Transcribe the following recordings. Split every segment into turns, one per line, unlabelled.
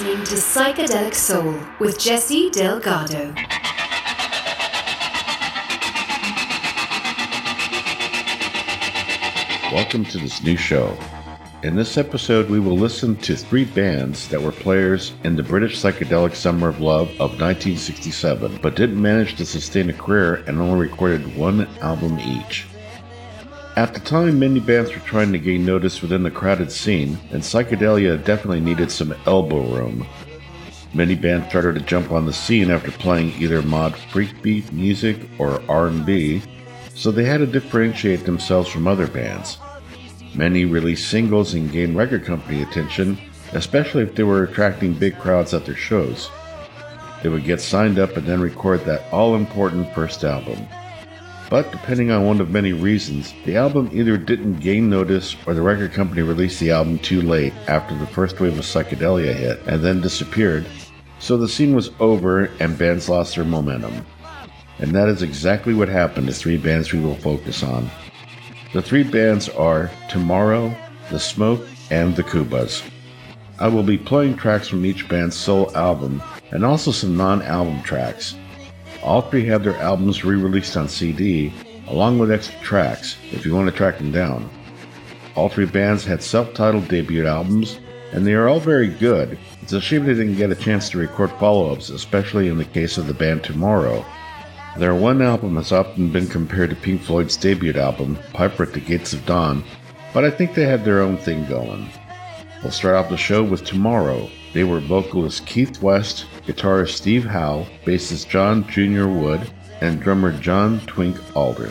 listening to Psychedelic Soul with Jesse Delgado.
Welcome to this new show. In this episode, we will listen to three bands that were players in the British psychedelic Summer of Love of 1967, but didn't manage to sustain a career and only recorded one album each. At the time, many bands were trying to gain notice within the crowded scene, and psychedelia definitely needed some elbow room. Many bands started to jump on the scene after playing either mod freakbeat music or R&B, so they had to differentiate themselves from other bands. Many released singles and gained record company attention, especially if they were attracting big crowds at their shows. They would get signed up and then record that all important first album. But depending on one of many reasons, the album either didn't gain notice or the record company released the album too late after the first wave of psychedelia hit and then disappeared, so the scene was over and bands lost their momentum. And that is exactly what happened to three bands we will focus on. The three bands are Tomorrow, The Smoke, and The Koobas. I will be playing tracks from each band's sole album and also some non album tracks. All three have their albums re released on CD, along with extra tracks if you want to track them down. All three bands had self titled debut albums, and they are all very good. It's a shame they didn't get a chance to record follow ups, especially in the case of the band Tomorrow. Their one album has often been compared to Pink Floyd's debut album, Piper at the Gates of Dawn, but I think they had their own thing going. We'll start off the show with Tomorrow, they were vocalist Keith West, guitarist Steve Howe, bassist John Jr. Wood, and drummer John Twink Alder.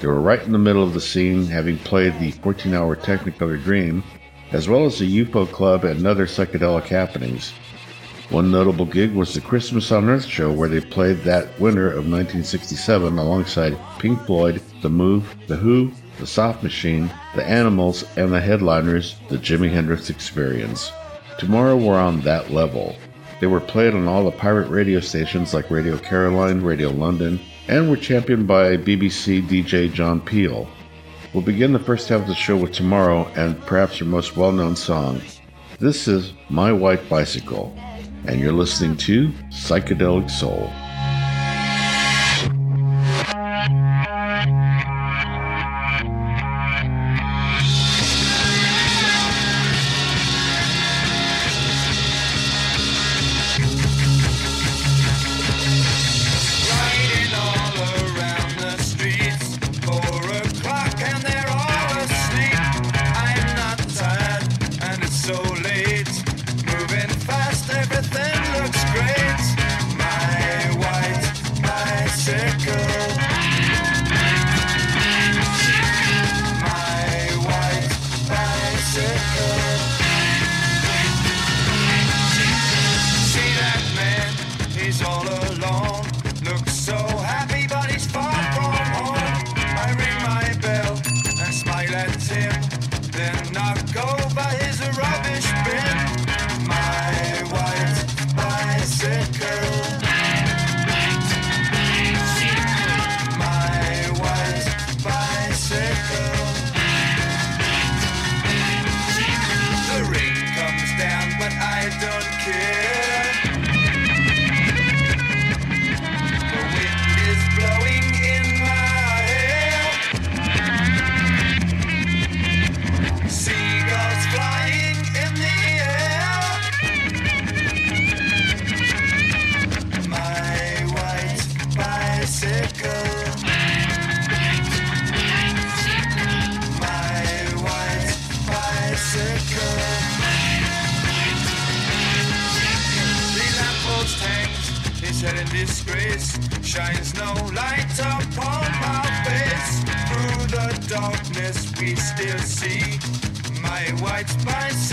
They were right in the middle of the scene, having played the 14 hour Technicolor Dream, as well as the UFO Club and other psychedelic happenings. One notable gig was the Christmas on Earth show where they played that winter of 1967 alongside Pink Floyd, The Move, The Who, The Soft Machine, The Animals, and the headliners, The Jimi Hendrix Experience. Tomorrow we're on that level. They were played on all the pirate radio stations like Radio Caroline, Radio London, and were championed by BBC DJ John Peel. We'll begin the first half of the show with Tomorrow and perhaps their most well known song. This is My White Bicycle, and you're listening to Psychedelic Soul.
shines no light upon my face. Through the
darkness we still see my white spice.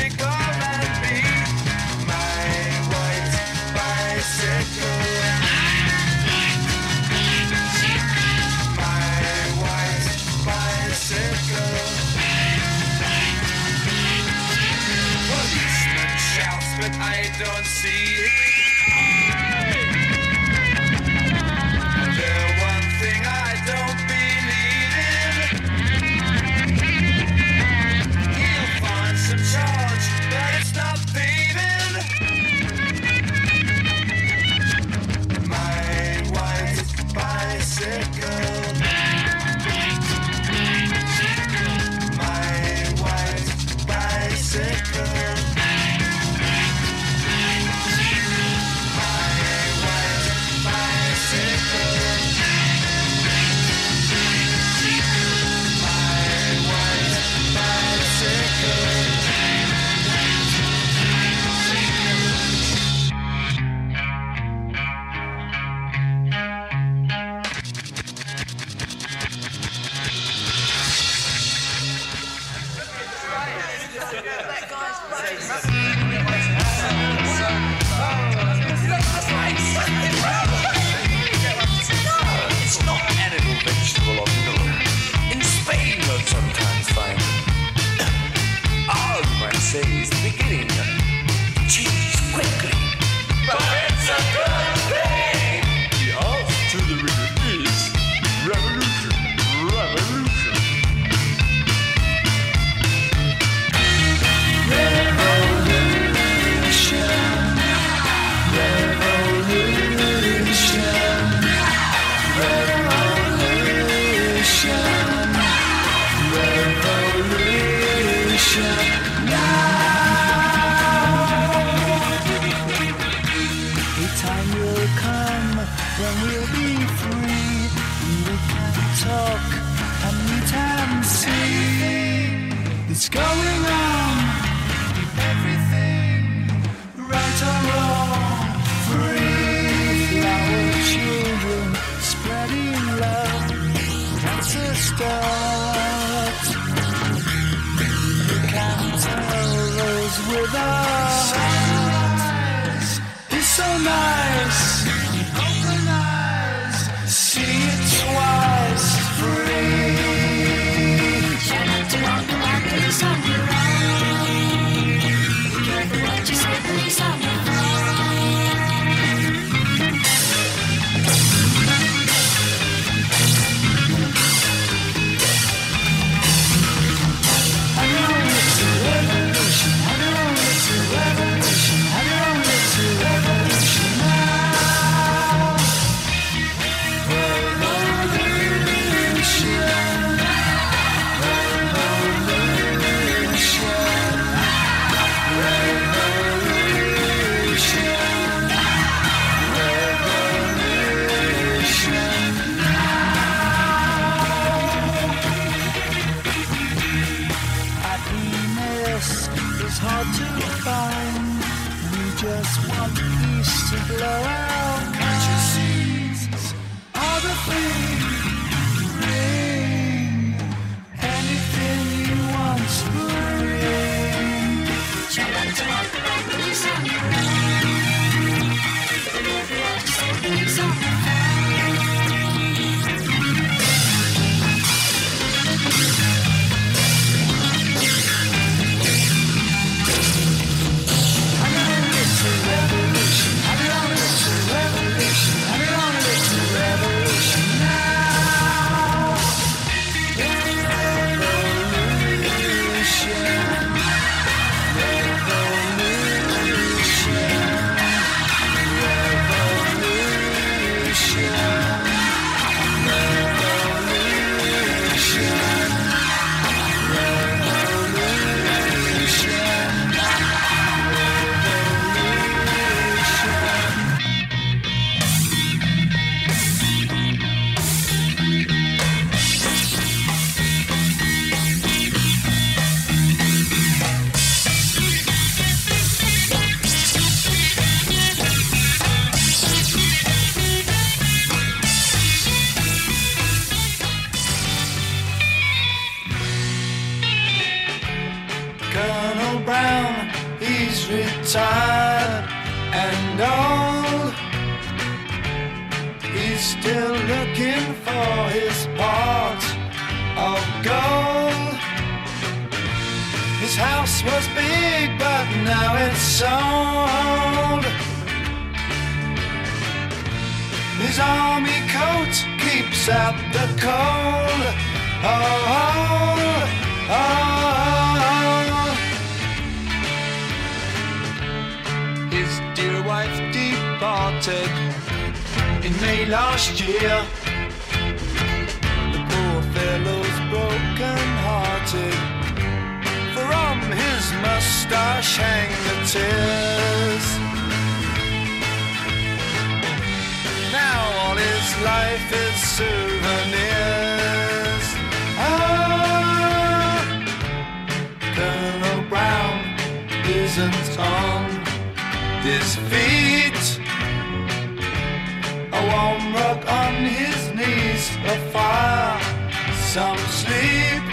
some sleep.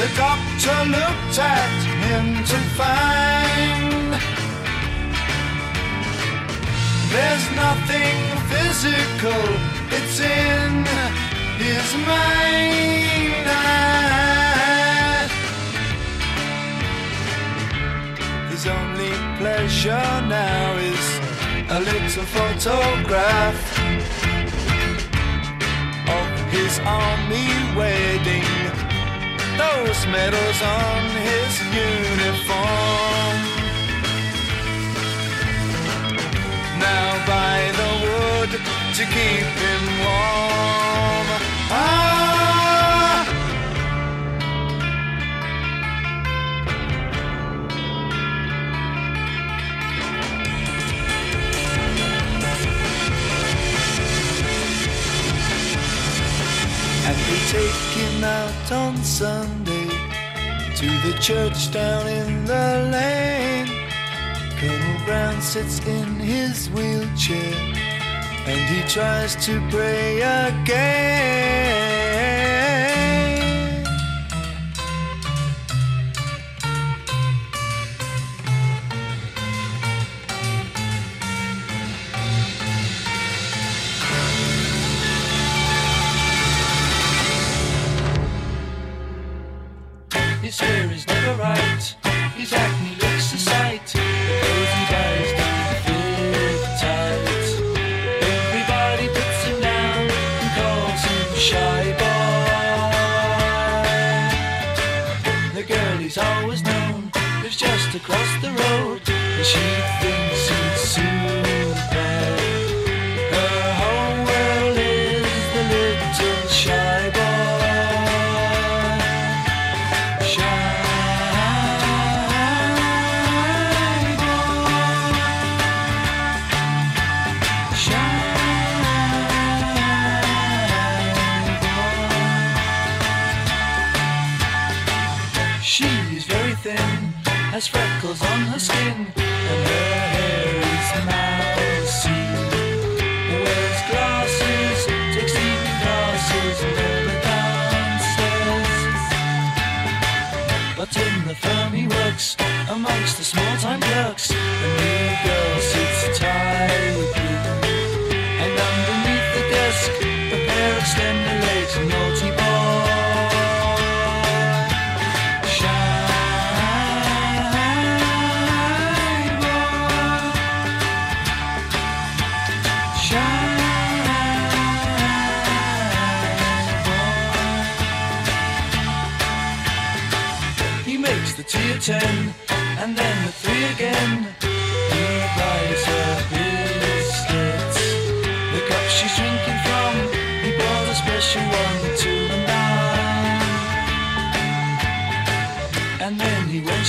The doctor looked at him to find there's nothing physical, it's in his mind. His only pleasure now is a little photograph on me waiting, those medals on his uniform. Now by the wood to keep him warm. Ah! They take him out on Sunday to the church down in the lane. Colonel Brown sits in his wheelchair and he tries to pray again. He's always known It's just across the road, and she thinks.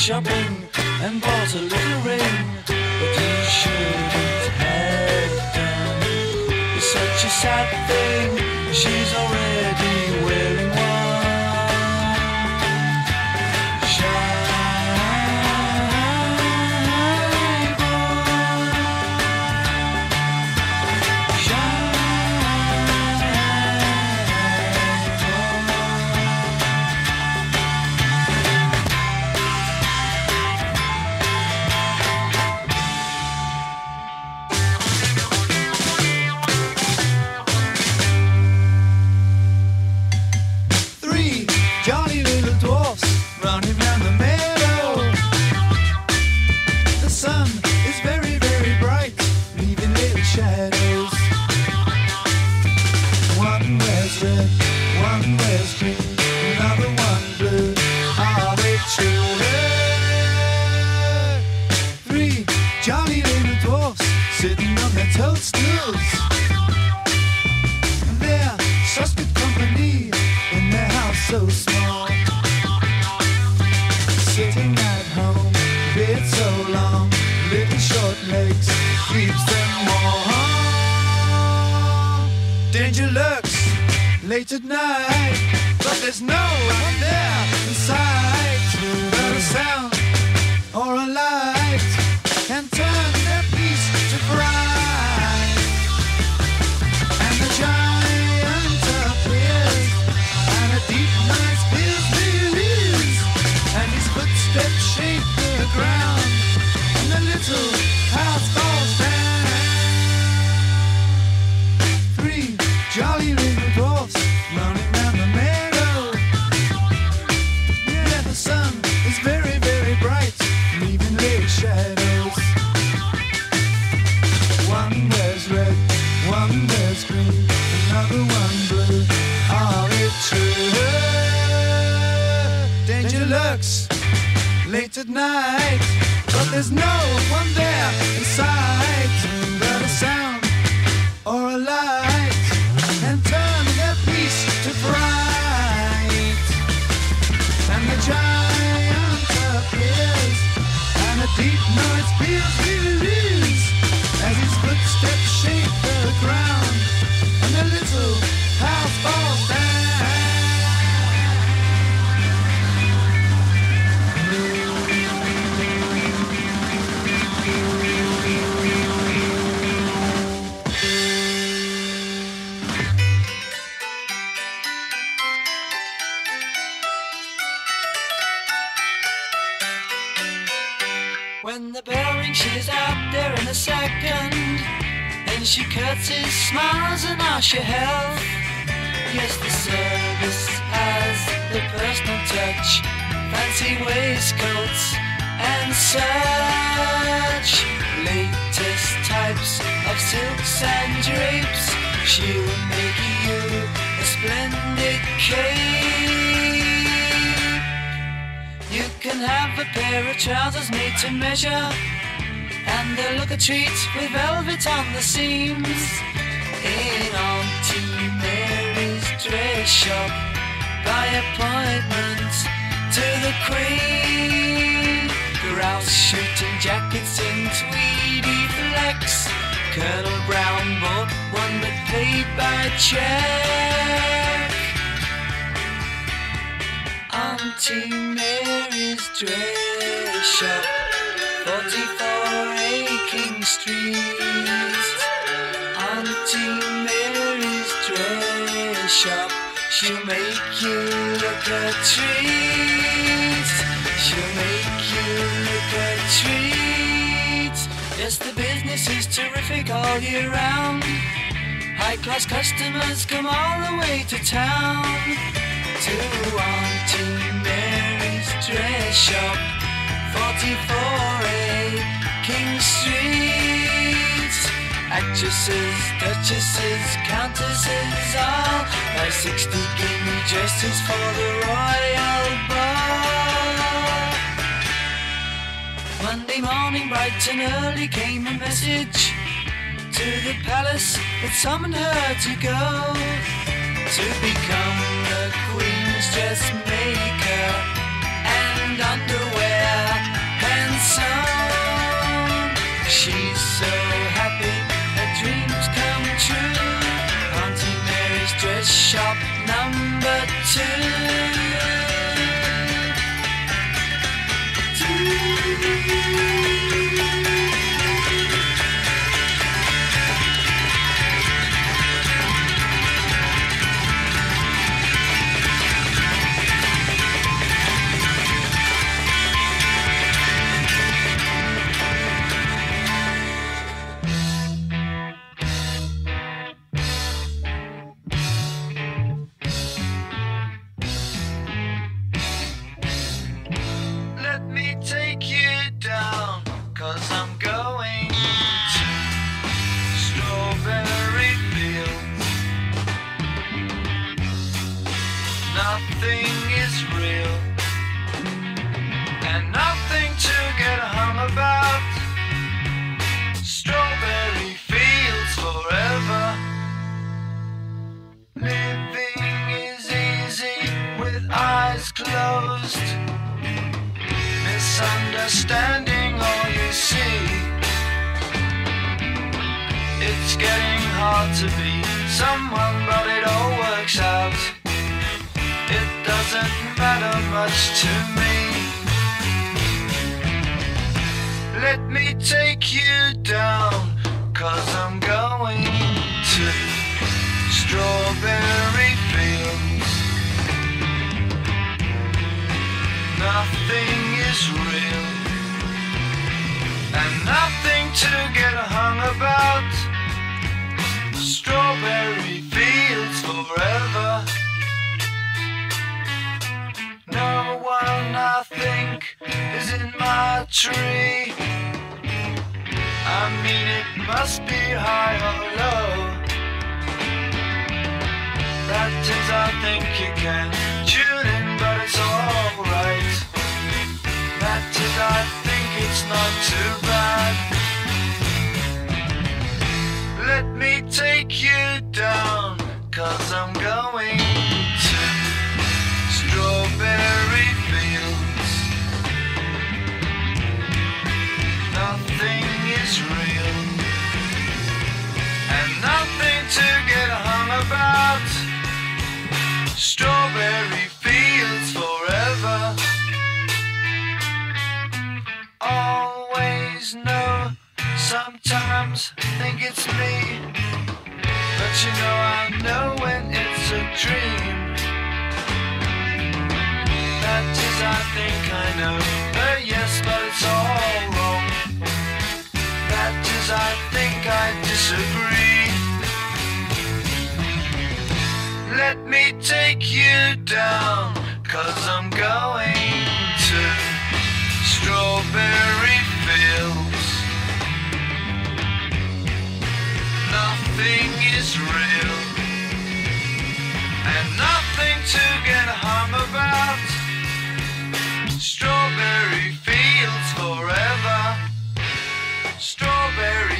shopping and bought a little and your health. Yes, the service has the personal touch, fancy waistcoats and such. Latest types of silks and drapes. She'll make you a splendid cape. You can have a pair of trousers made to measure, and they'll look a treat with velvet on the seams. Dress shop, by appointment to the Queen. Grouse shooting jackets in tweedy flex. Colonel Brown bought one but paid by check. Auntie Mary's dress shop, 44A King Street. Auntie Mary's dress shop, she'll make you look a treat. She'll make you look a treat. Yes, the business is terrific all year round. High class customers come all the way to town to Auntie Mary's dress shop, 44A King Street. Actresses, duchesses, countesses, all buy 60 guinea dresses for the royal ball. Monday morning, bright and early, came a message to the palace that summoned her to go to become the queen's dressmaker and underwear handsome. She's so happy Shop number two. Let is in my tree. I mean, it must be high or low. That is, I think you can tune in, but it's alright. That is, I think it's not too bad. Let me take you down, cause I'm going to Strawberry Fields. Nothing is real, and nothing to get hung about. Strawberry fields forever. Always know, sometimes think it's me. But you know I know when it's a dream. That is, I think I know. Uh, yes, but it's all wrong. That is, I think I disagree. Let me take you down, cause I'm going to strawberry fields. Nothing is real, and nothing to get hung about. Strawberry fields. Strawberry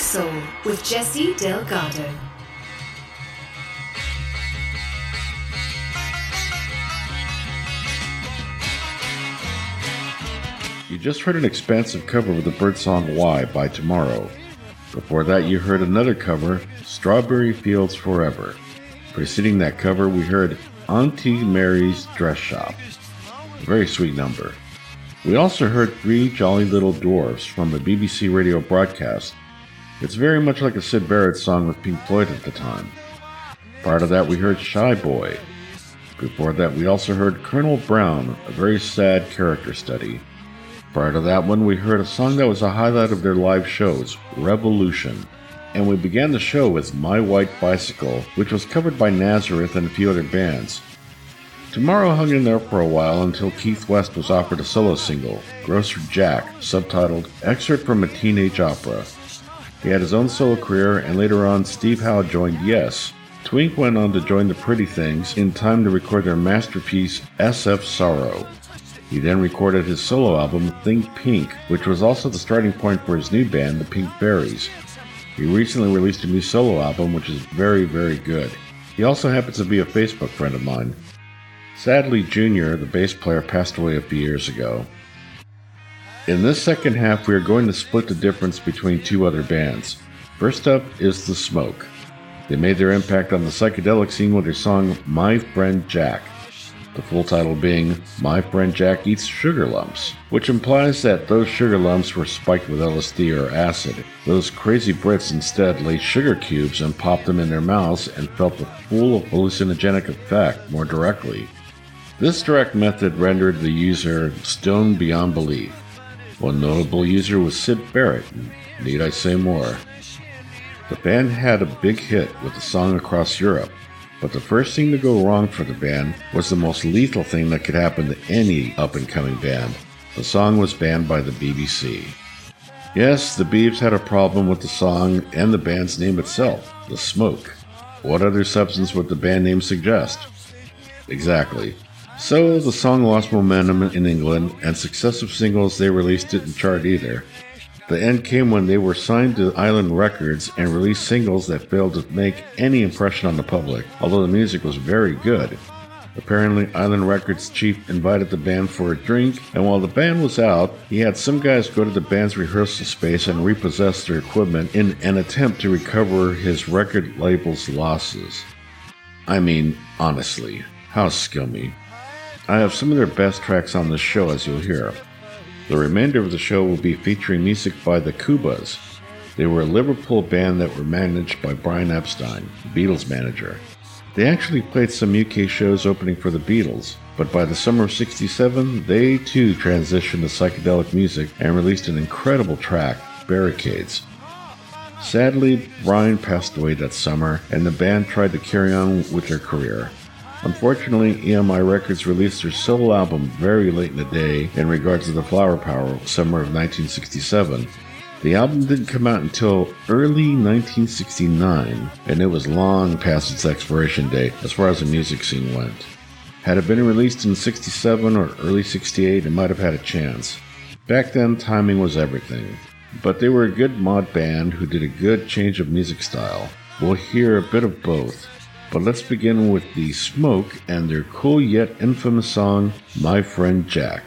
Soul with Jesse Delgado.
You just heard an expansive cover of the Byrds song Why by Tomorrow. Before that, you heard another cover, Strawberry Fields Forever. Preceding that cover, we heard Auntie Mary's Dress Shop. A very sweet number. We also heard Three Jolly Little Dwarfs from a BBC radio broadcast. It's very much like a Syd Barrett song with Pink Floyd at the time. Part of that, we heard Shy Boy. Before that, we also heard Colonel Brown, a very sad character study. Prior to that one, we heard a song that was a highlight of their live shows, Revolution. And we began the show with My White Bicycle, which was covered by Nazareth and a few other bands. Tomorrow hung in there for a while until Keith West was offered a solo single, Grocer Jack, subtitled Excerpt from a Teenage Opera. He had his own solo career, and later on, Steve Howe joined Yes. Twink went on to join the Pretty Things in time to record their masterpiece, SF Sorrow. He then recorded his solo album, Think Pink, which was also the starting point for his new band, the Pink Fairies. He recently released a new solo album, which is very, very good. He also happens to be a Facebook friend of mine. Sadly, Junior, the bass player, passed away a few years ago. In this second half, we are going to split the difference between two other bands. First up is The Smoke. They made their impact on the psychedelic scene with their song My Friend Jack. The full title being My Friend Jack Eats Sugar Lumps, which implies that those sugar lumps were spiked with LSD or acid. Those crazy Brits instead laid sugar cubes and popped them in their mouths and felt the full hallucinogenic effect more directly. This direct method rendered the user stoned beyond belief. One notable user was Syd Barrett. Need I say more? The band had a big hit with the song across Europe, but the first thing to go wrong for the band was the most lethal thing that could happen to any up and coming band. The song was banned by the BBC. Yes, the Beebs had a problem with the song and the band's name itself, The Smoke. What other substance would the band name suggest? Exactly. So the song lost momentum in England, and successive singles they released didn't chart either. The end came when they were signed to Island Records and released singles that failed to make any impression on the public, although the music was very good. Apparently, Island Records chief invited the band for a drink, and while the band was out, he had some guys go to the band's rehearsal space and repossess their equipment in an attempt to recover his record label's losses. I mean, honestly, how scummy. I have some of their best tracks on this show, as you'll hear. The remainder of the show will be featuring music by the Koobas. They were a Liverpool band that were managed by Brian Epstein, the Beatles manager. They actually played some UK shows opening for the Beatles, but by the summer of 67, they too transitioned to psychedelic music and released an incredible track, Barricades. Sadly, Brian passed away that summer, and the band tried to carry on with their career. Unfortunately, EMI Records released their solo album very late in the day in regards to the Flower Power, summer of 1967. The album didn't come out until early 1969, and it was long past its expiration date as far as the music scene went. Had it been released in 67 or early 68, it might have had a chance. Back then, timing was everything. But they were a good mod band who did a good change of music style. We'll hear a bit of both. But let's begin with The Smoke and their cool yet infamous song, My Friend Jack.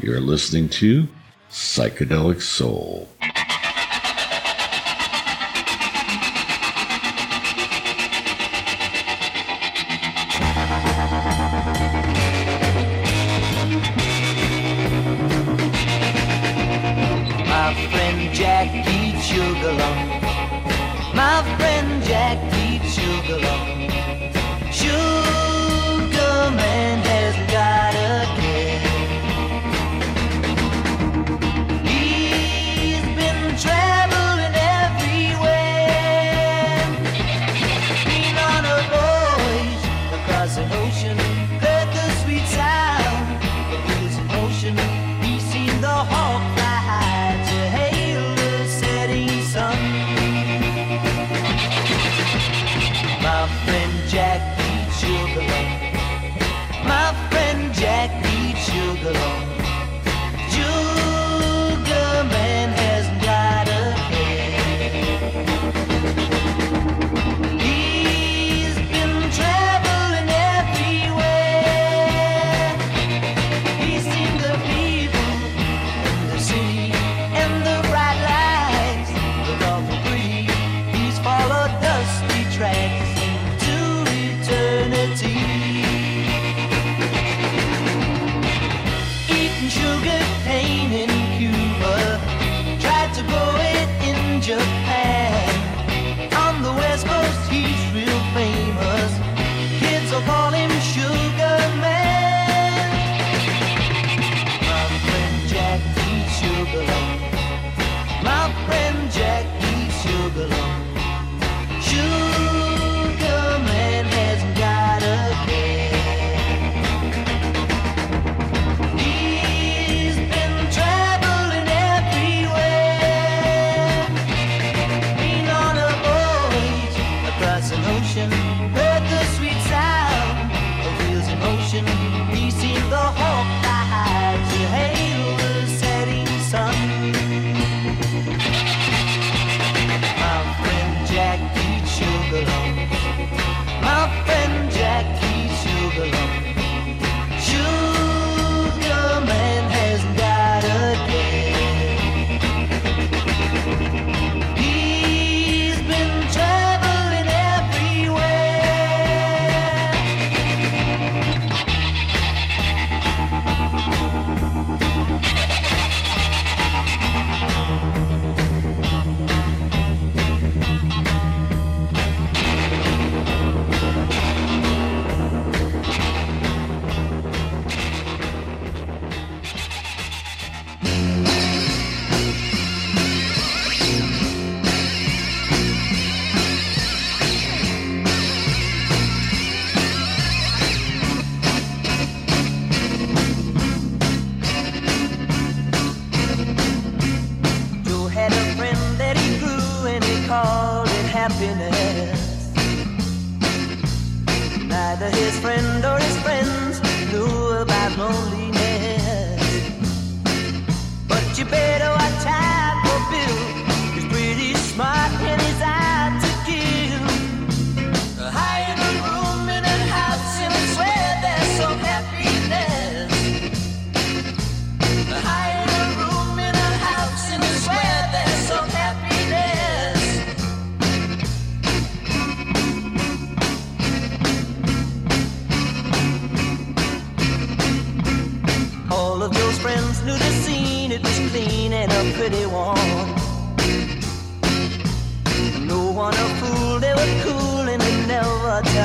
You're listening to Psychedelic Soul.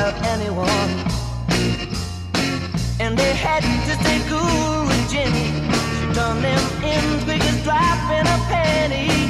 of anyone. And they had to take Guru Jimmy. She turned them in quick as dropping a penny.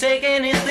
Yeah. We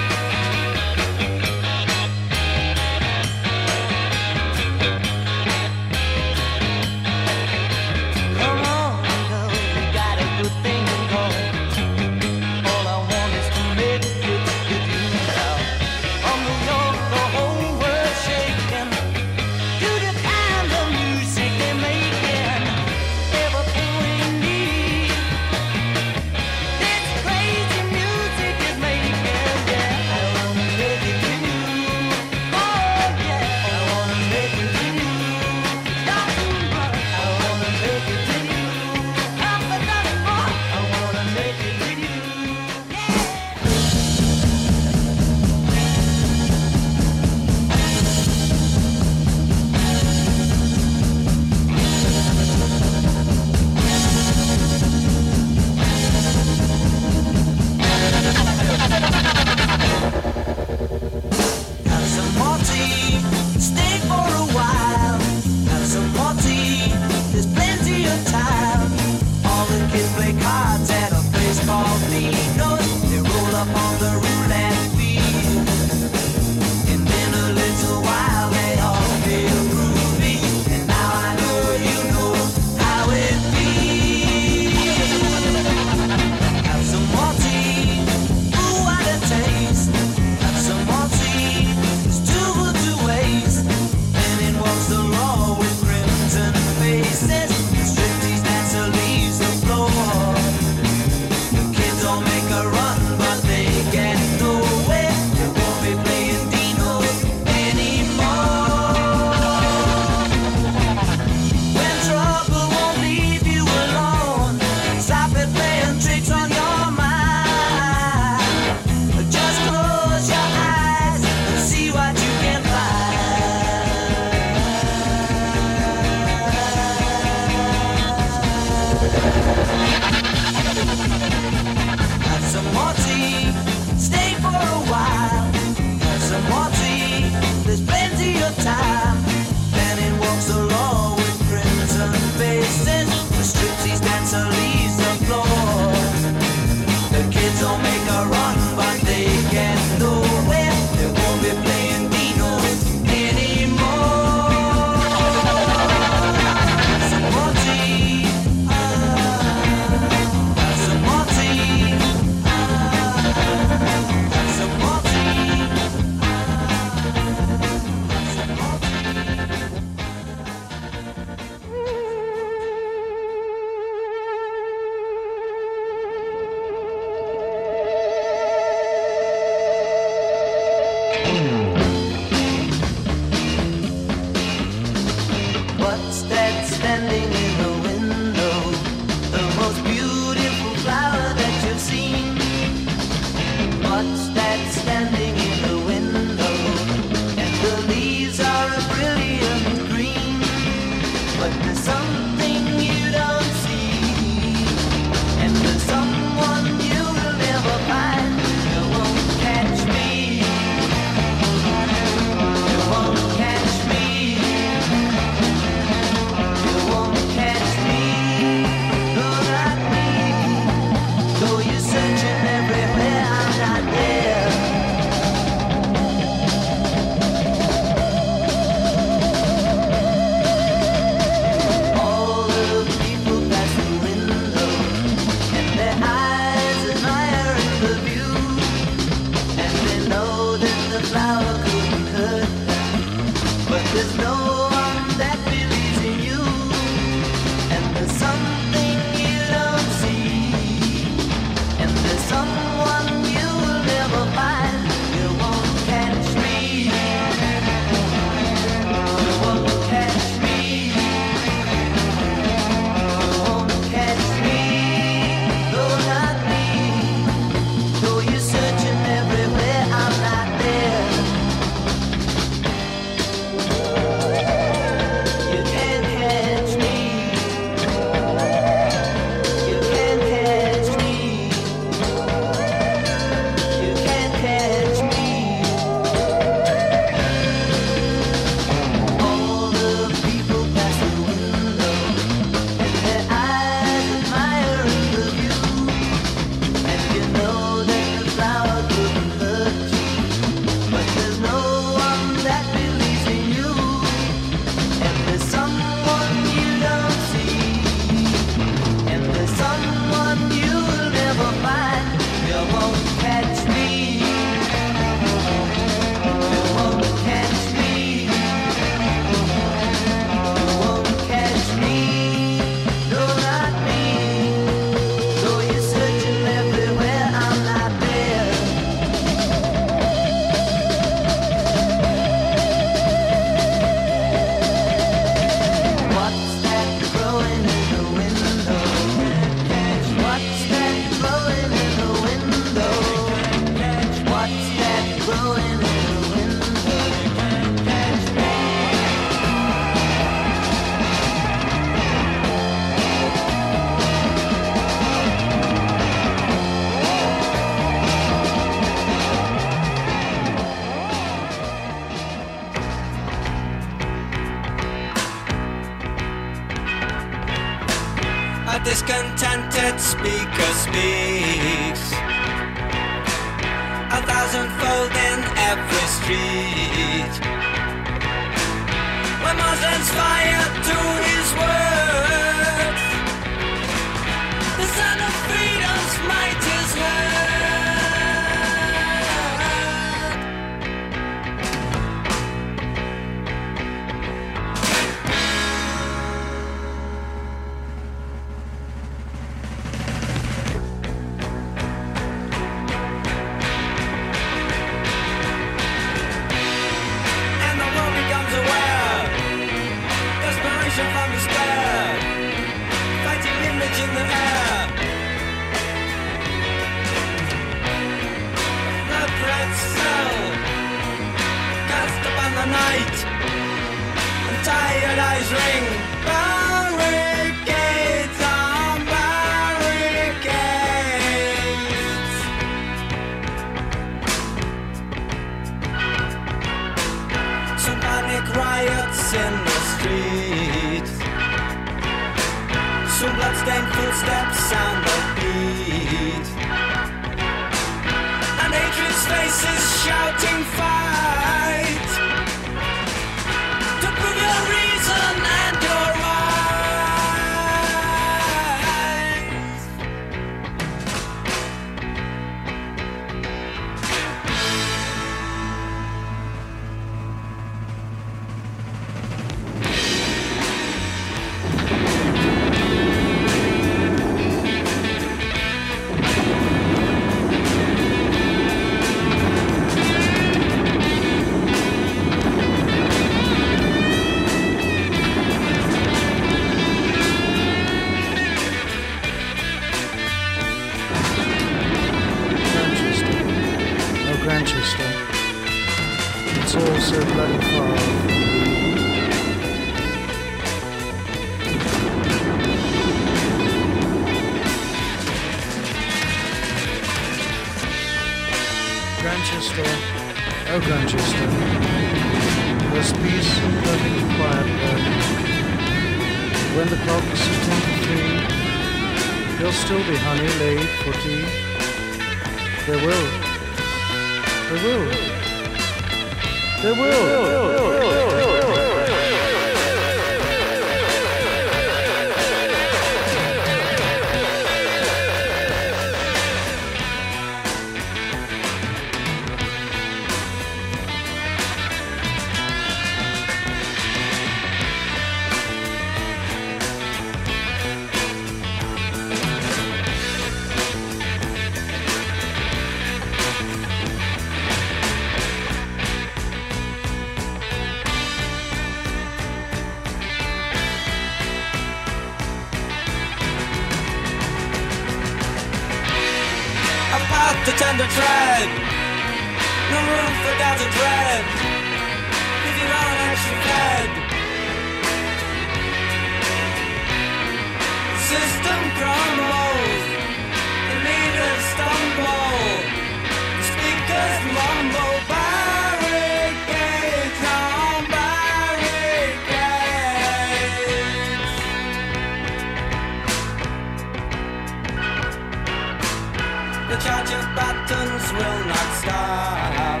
will not
stop.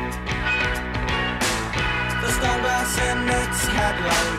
The storm glass in its
headlights.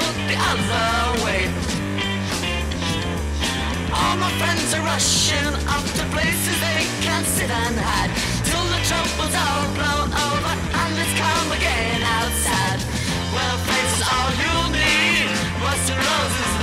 look the other way All my friends are rushing up to places they can't sit and hide. Till the troubles all blow over and it's calm again outside. Well, faces all you need
was some roses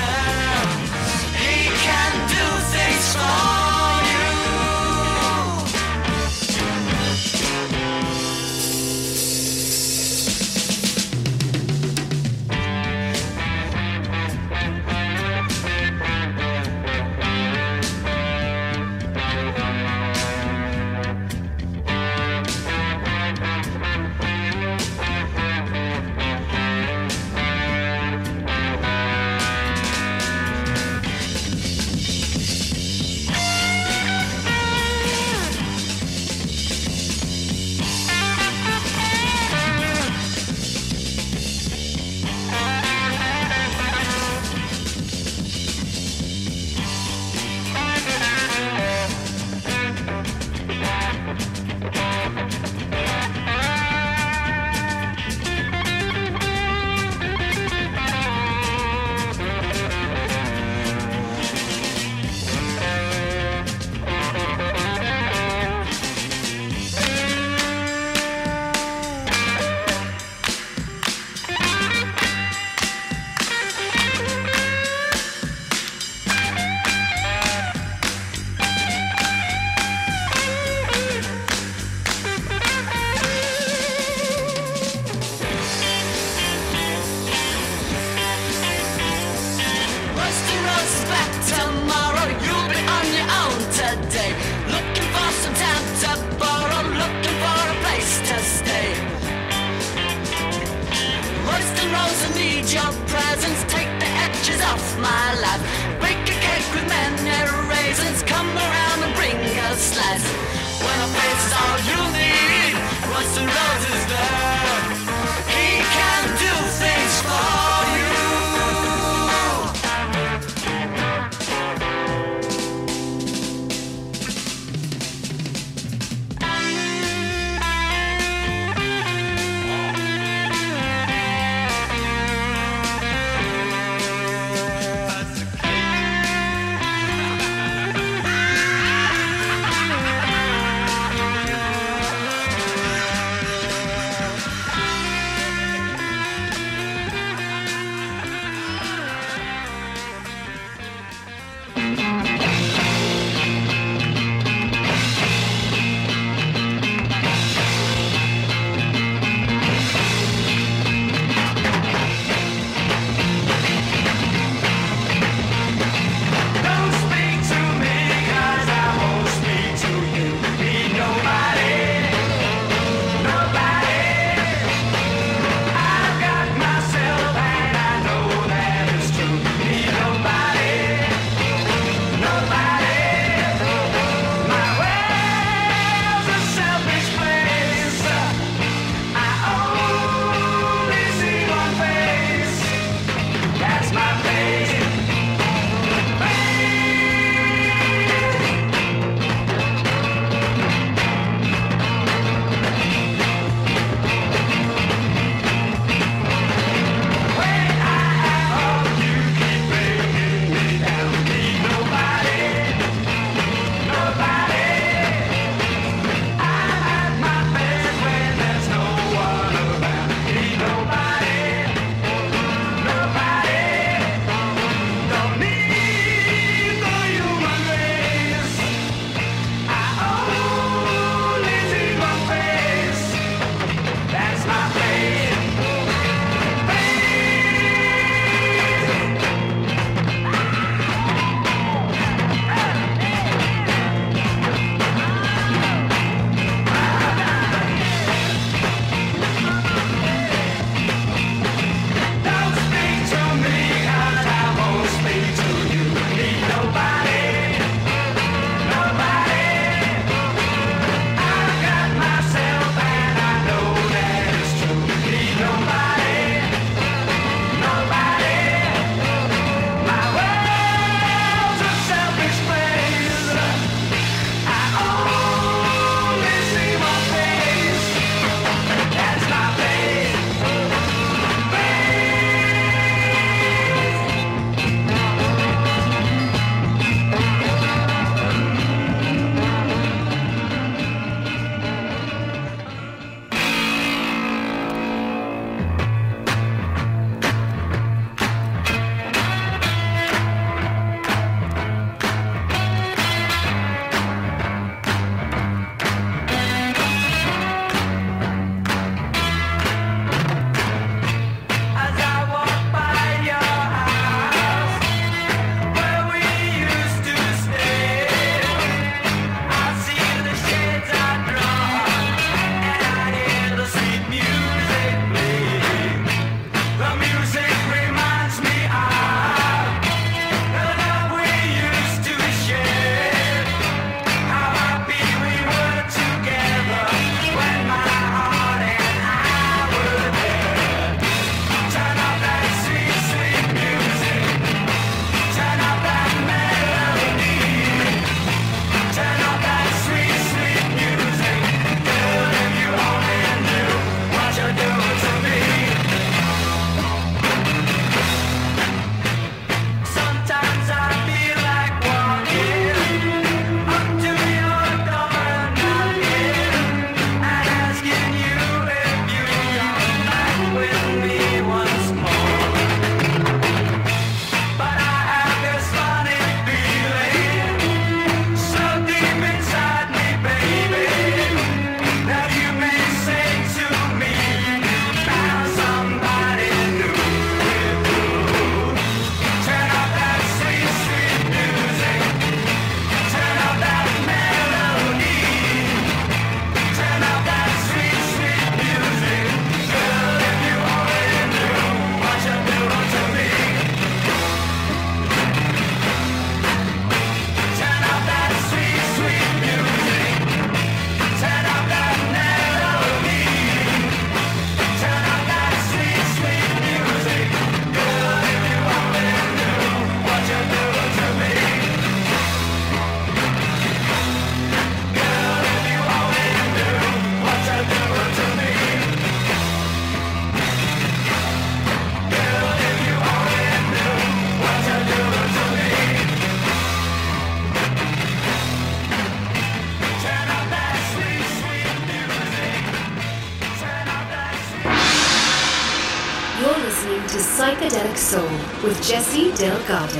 Delgado.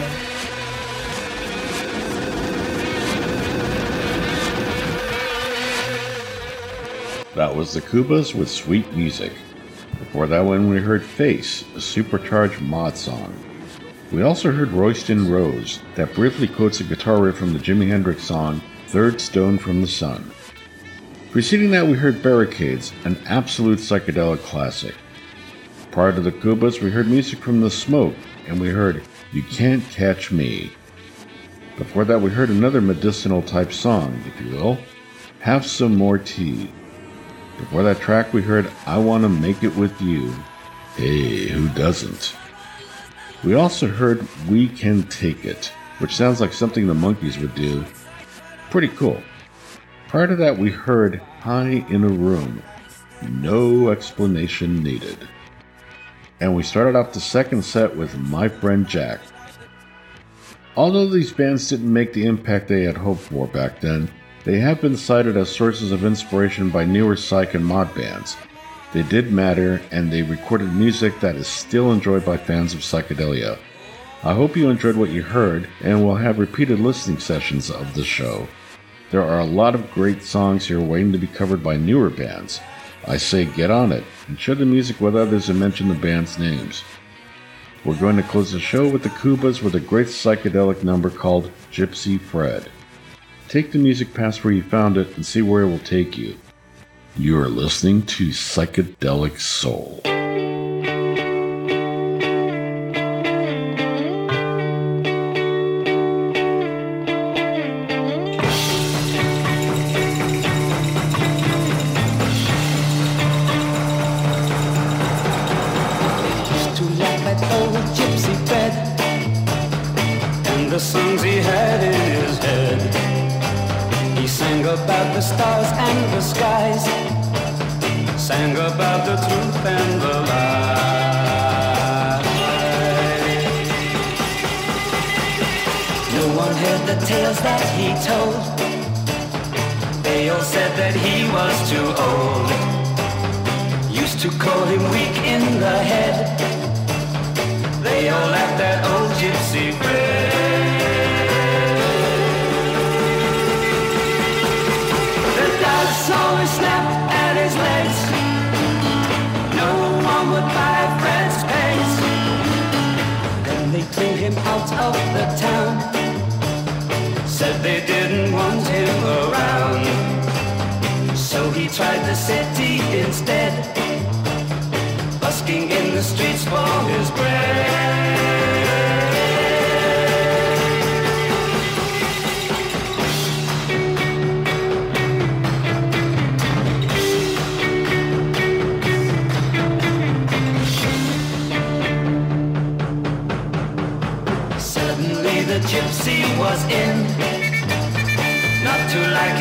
That was the Koobas with Sweet Music. Before that one, we heard Face, a supercharged mod song. We also heard Royston Rose, that briefly quotes a guitar riff from the Jimi Hendrix song Third Stone from the Sun. Preceding that, we heard Barricades, an absolute psychedelic classic. Prior to the Koobas, we heard music from The Smoke, and we heard You Can't Catch Me. Before that, we heard another medicinal type song, if you will, Have Some More Tea. Before that track, we heard I Wanna Make It With You. Hey, who doesn't? We also heard We Can Take It, which sounds like something the Monkees would do. Pretty cool. Prior to that, we heard High in a Room. No explanation needed. And we started off the second set with My Friend Jack. Although these bands didn't make the impact they had hoped for back then, they have been cited as sources of inspiration by newer psych and mod bands. They did matter, and they recorded music that is still enjoyed by fans of psychedelia. I hope you enjoyed what you heard, and will have repeated listening sessions of the show. There are a lot of great songs here waiting to be covered by newer bands. I say get on it, and share the music with others and mention the band's names. We're going to close the show with the Koobas with a great psychedelic number called Gypsy Fred. Take the music past where you found it and see where it will take you. You are listening to Psychedelic Soul.
Out of the town. Said they didn't want him around. So he tried the city instead busking in the streets for his bread.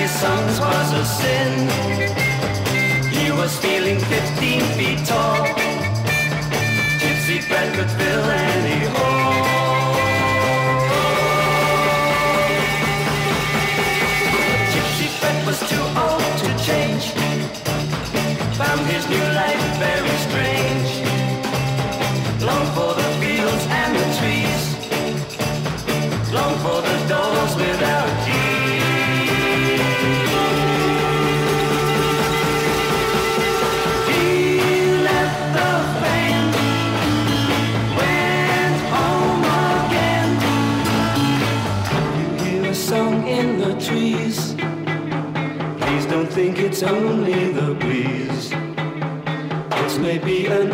His songs was a sin. He was feeling 15 feet tall. Gypsy Fred could fill think it's only the breeze. This may be an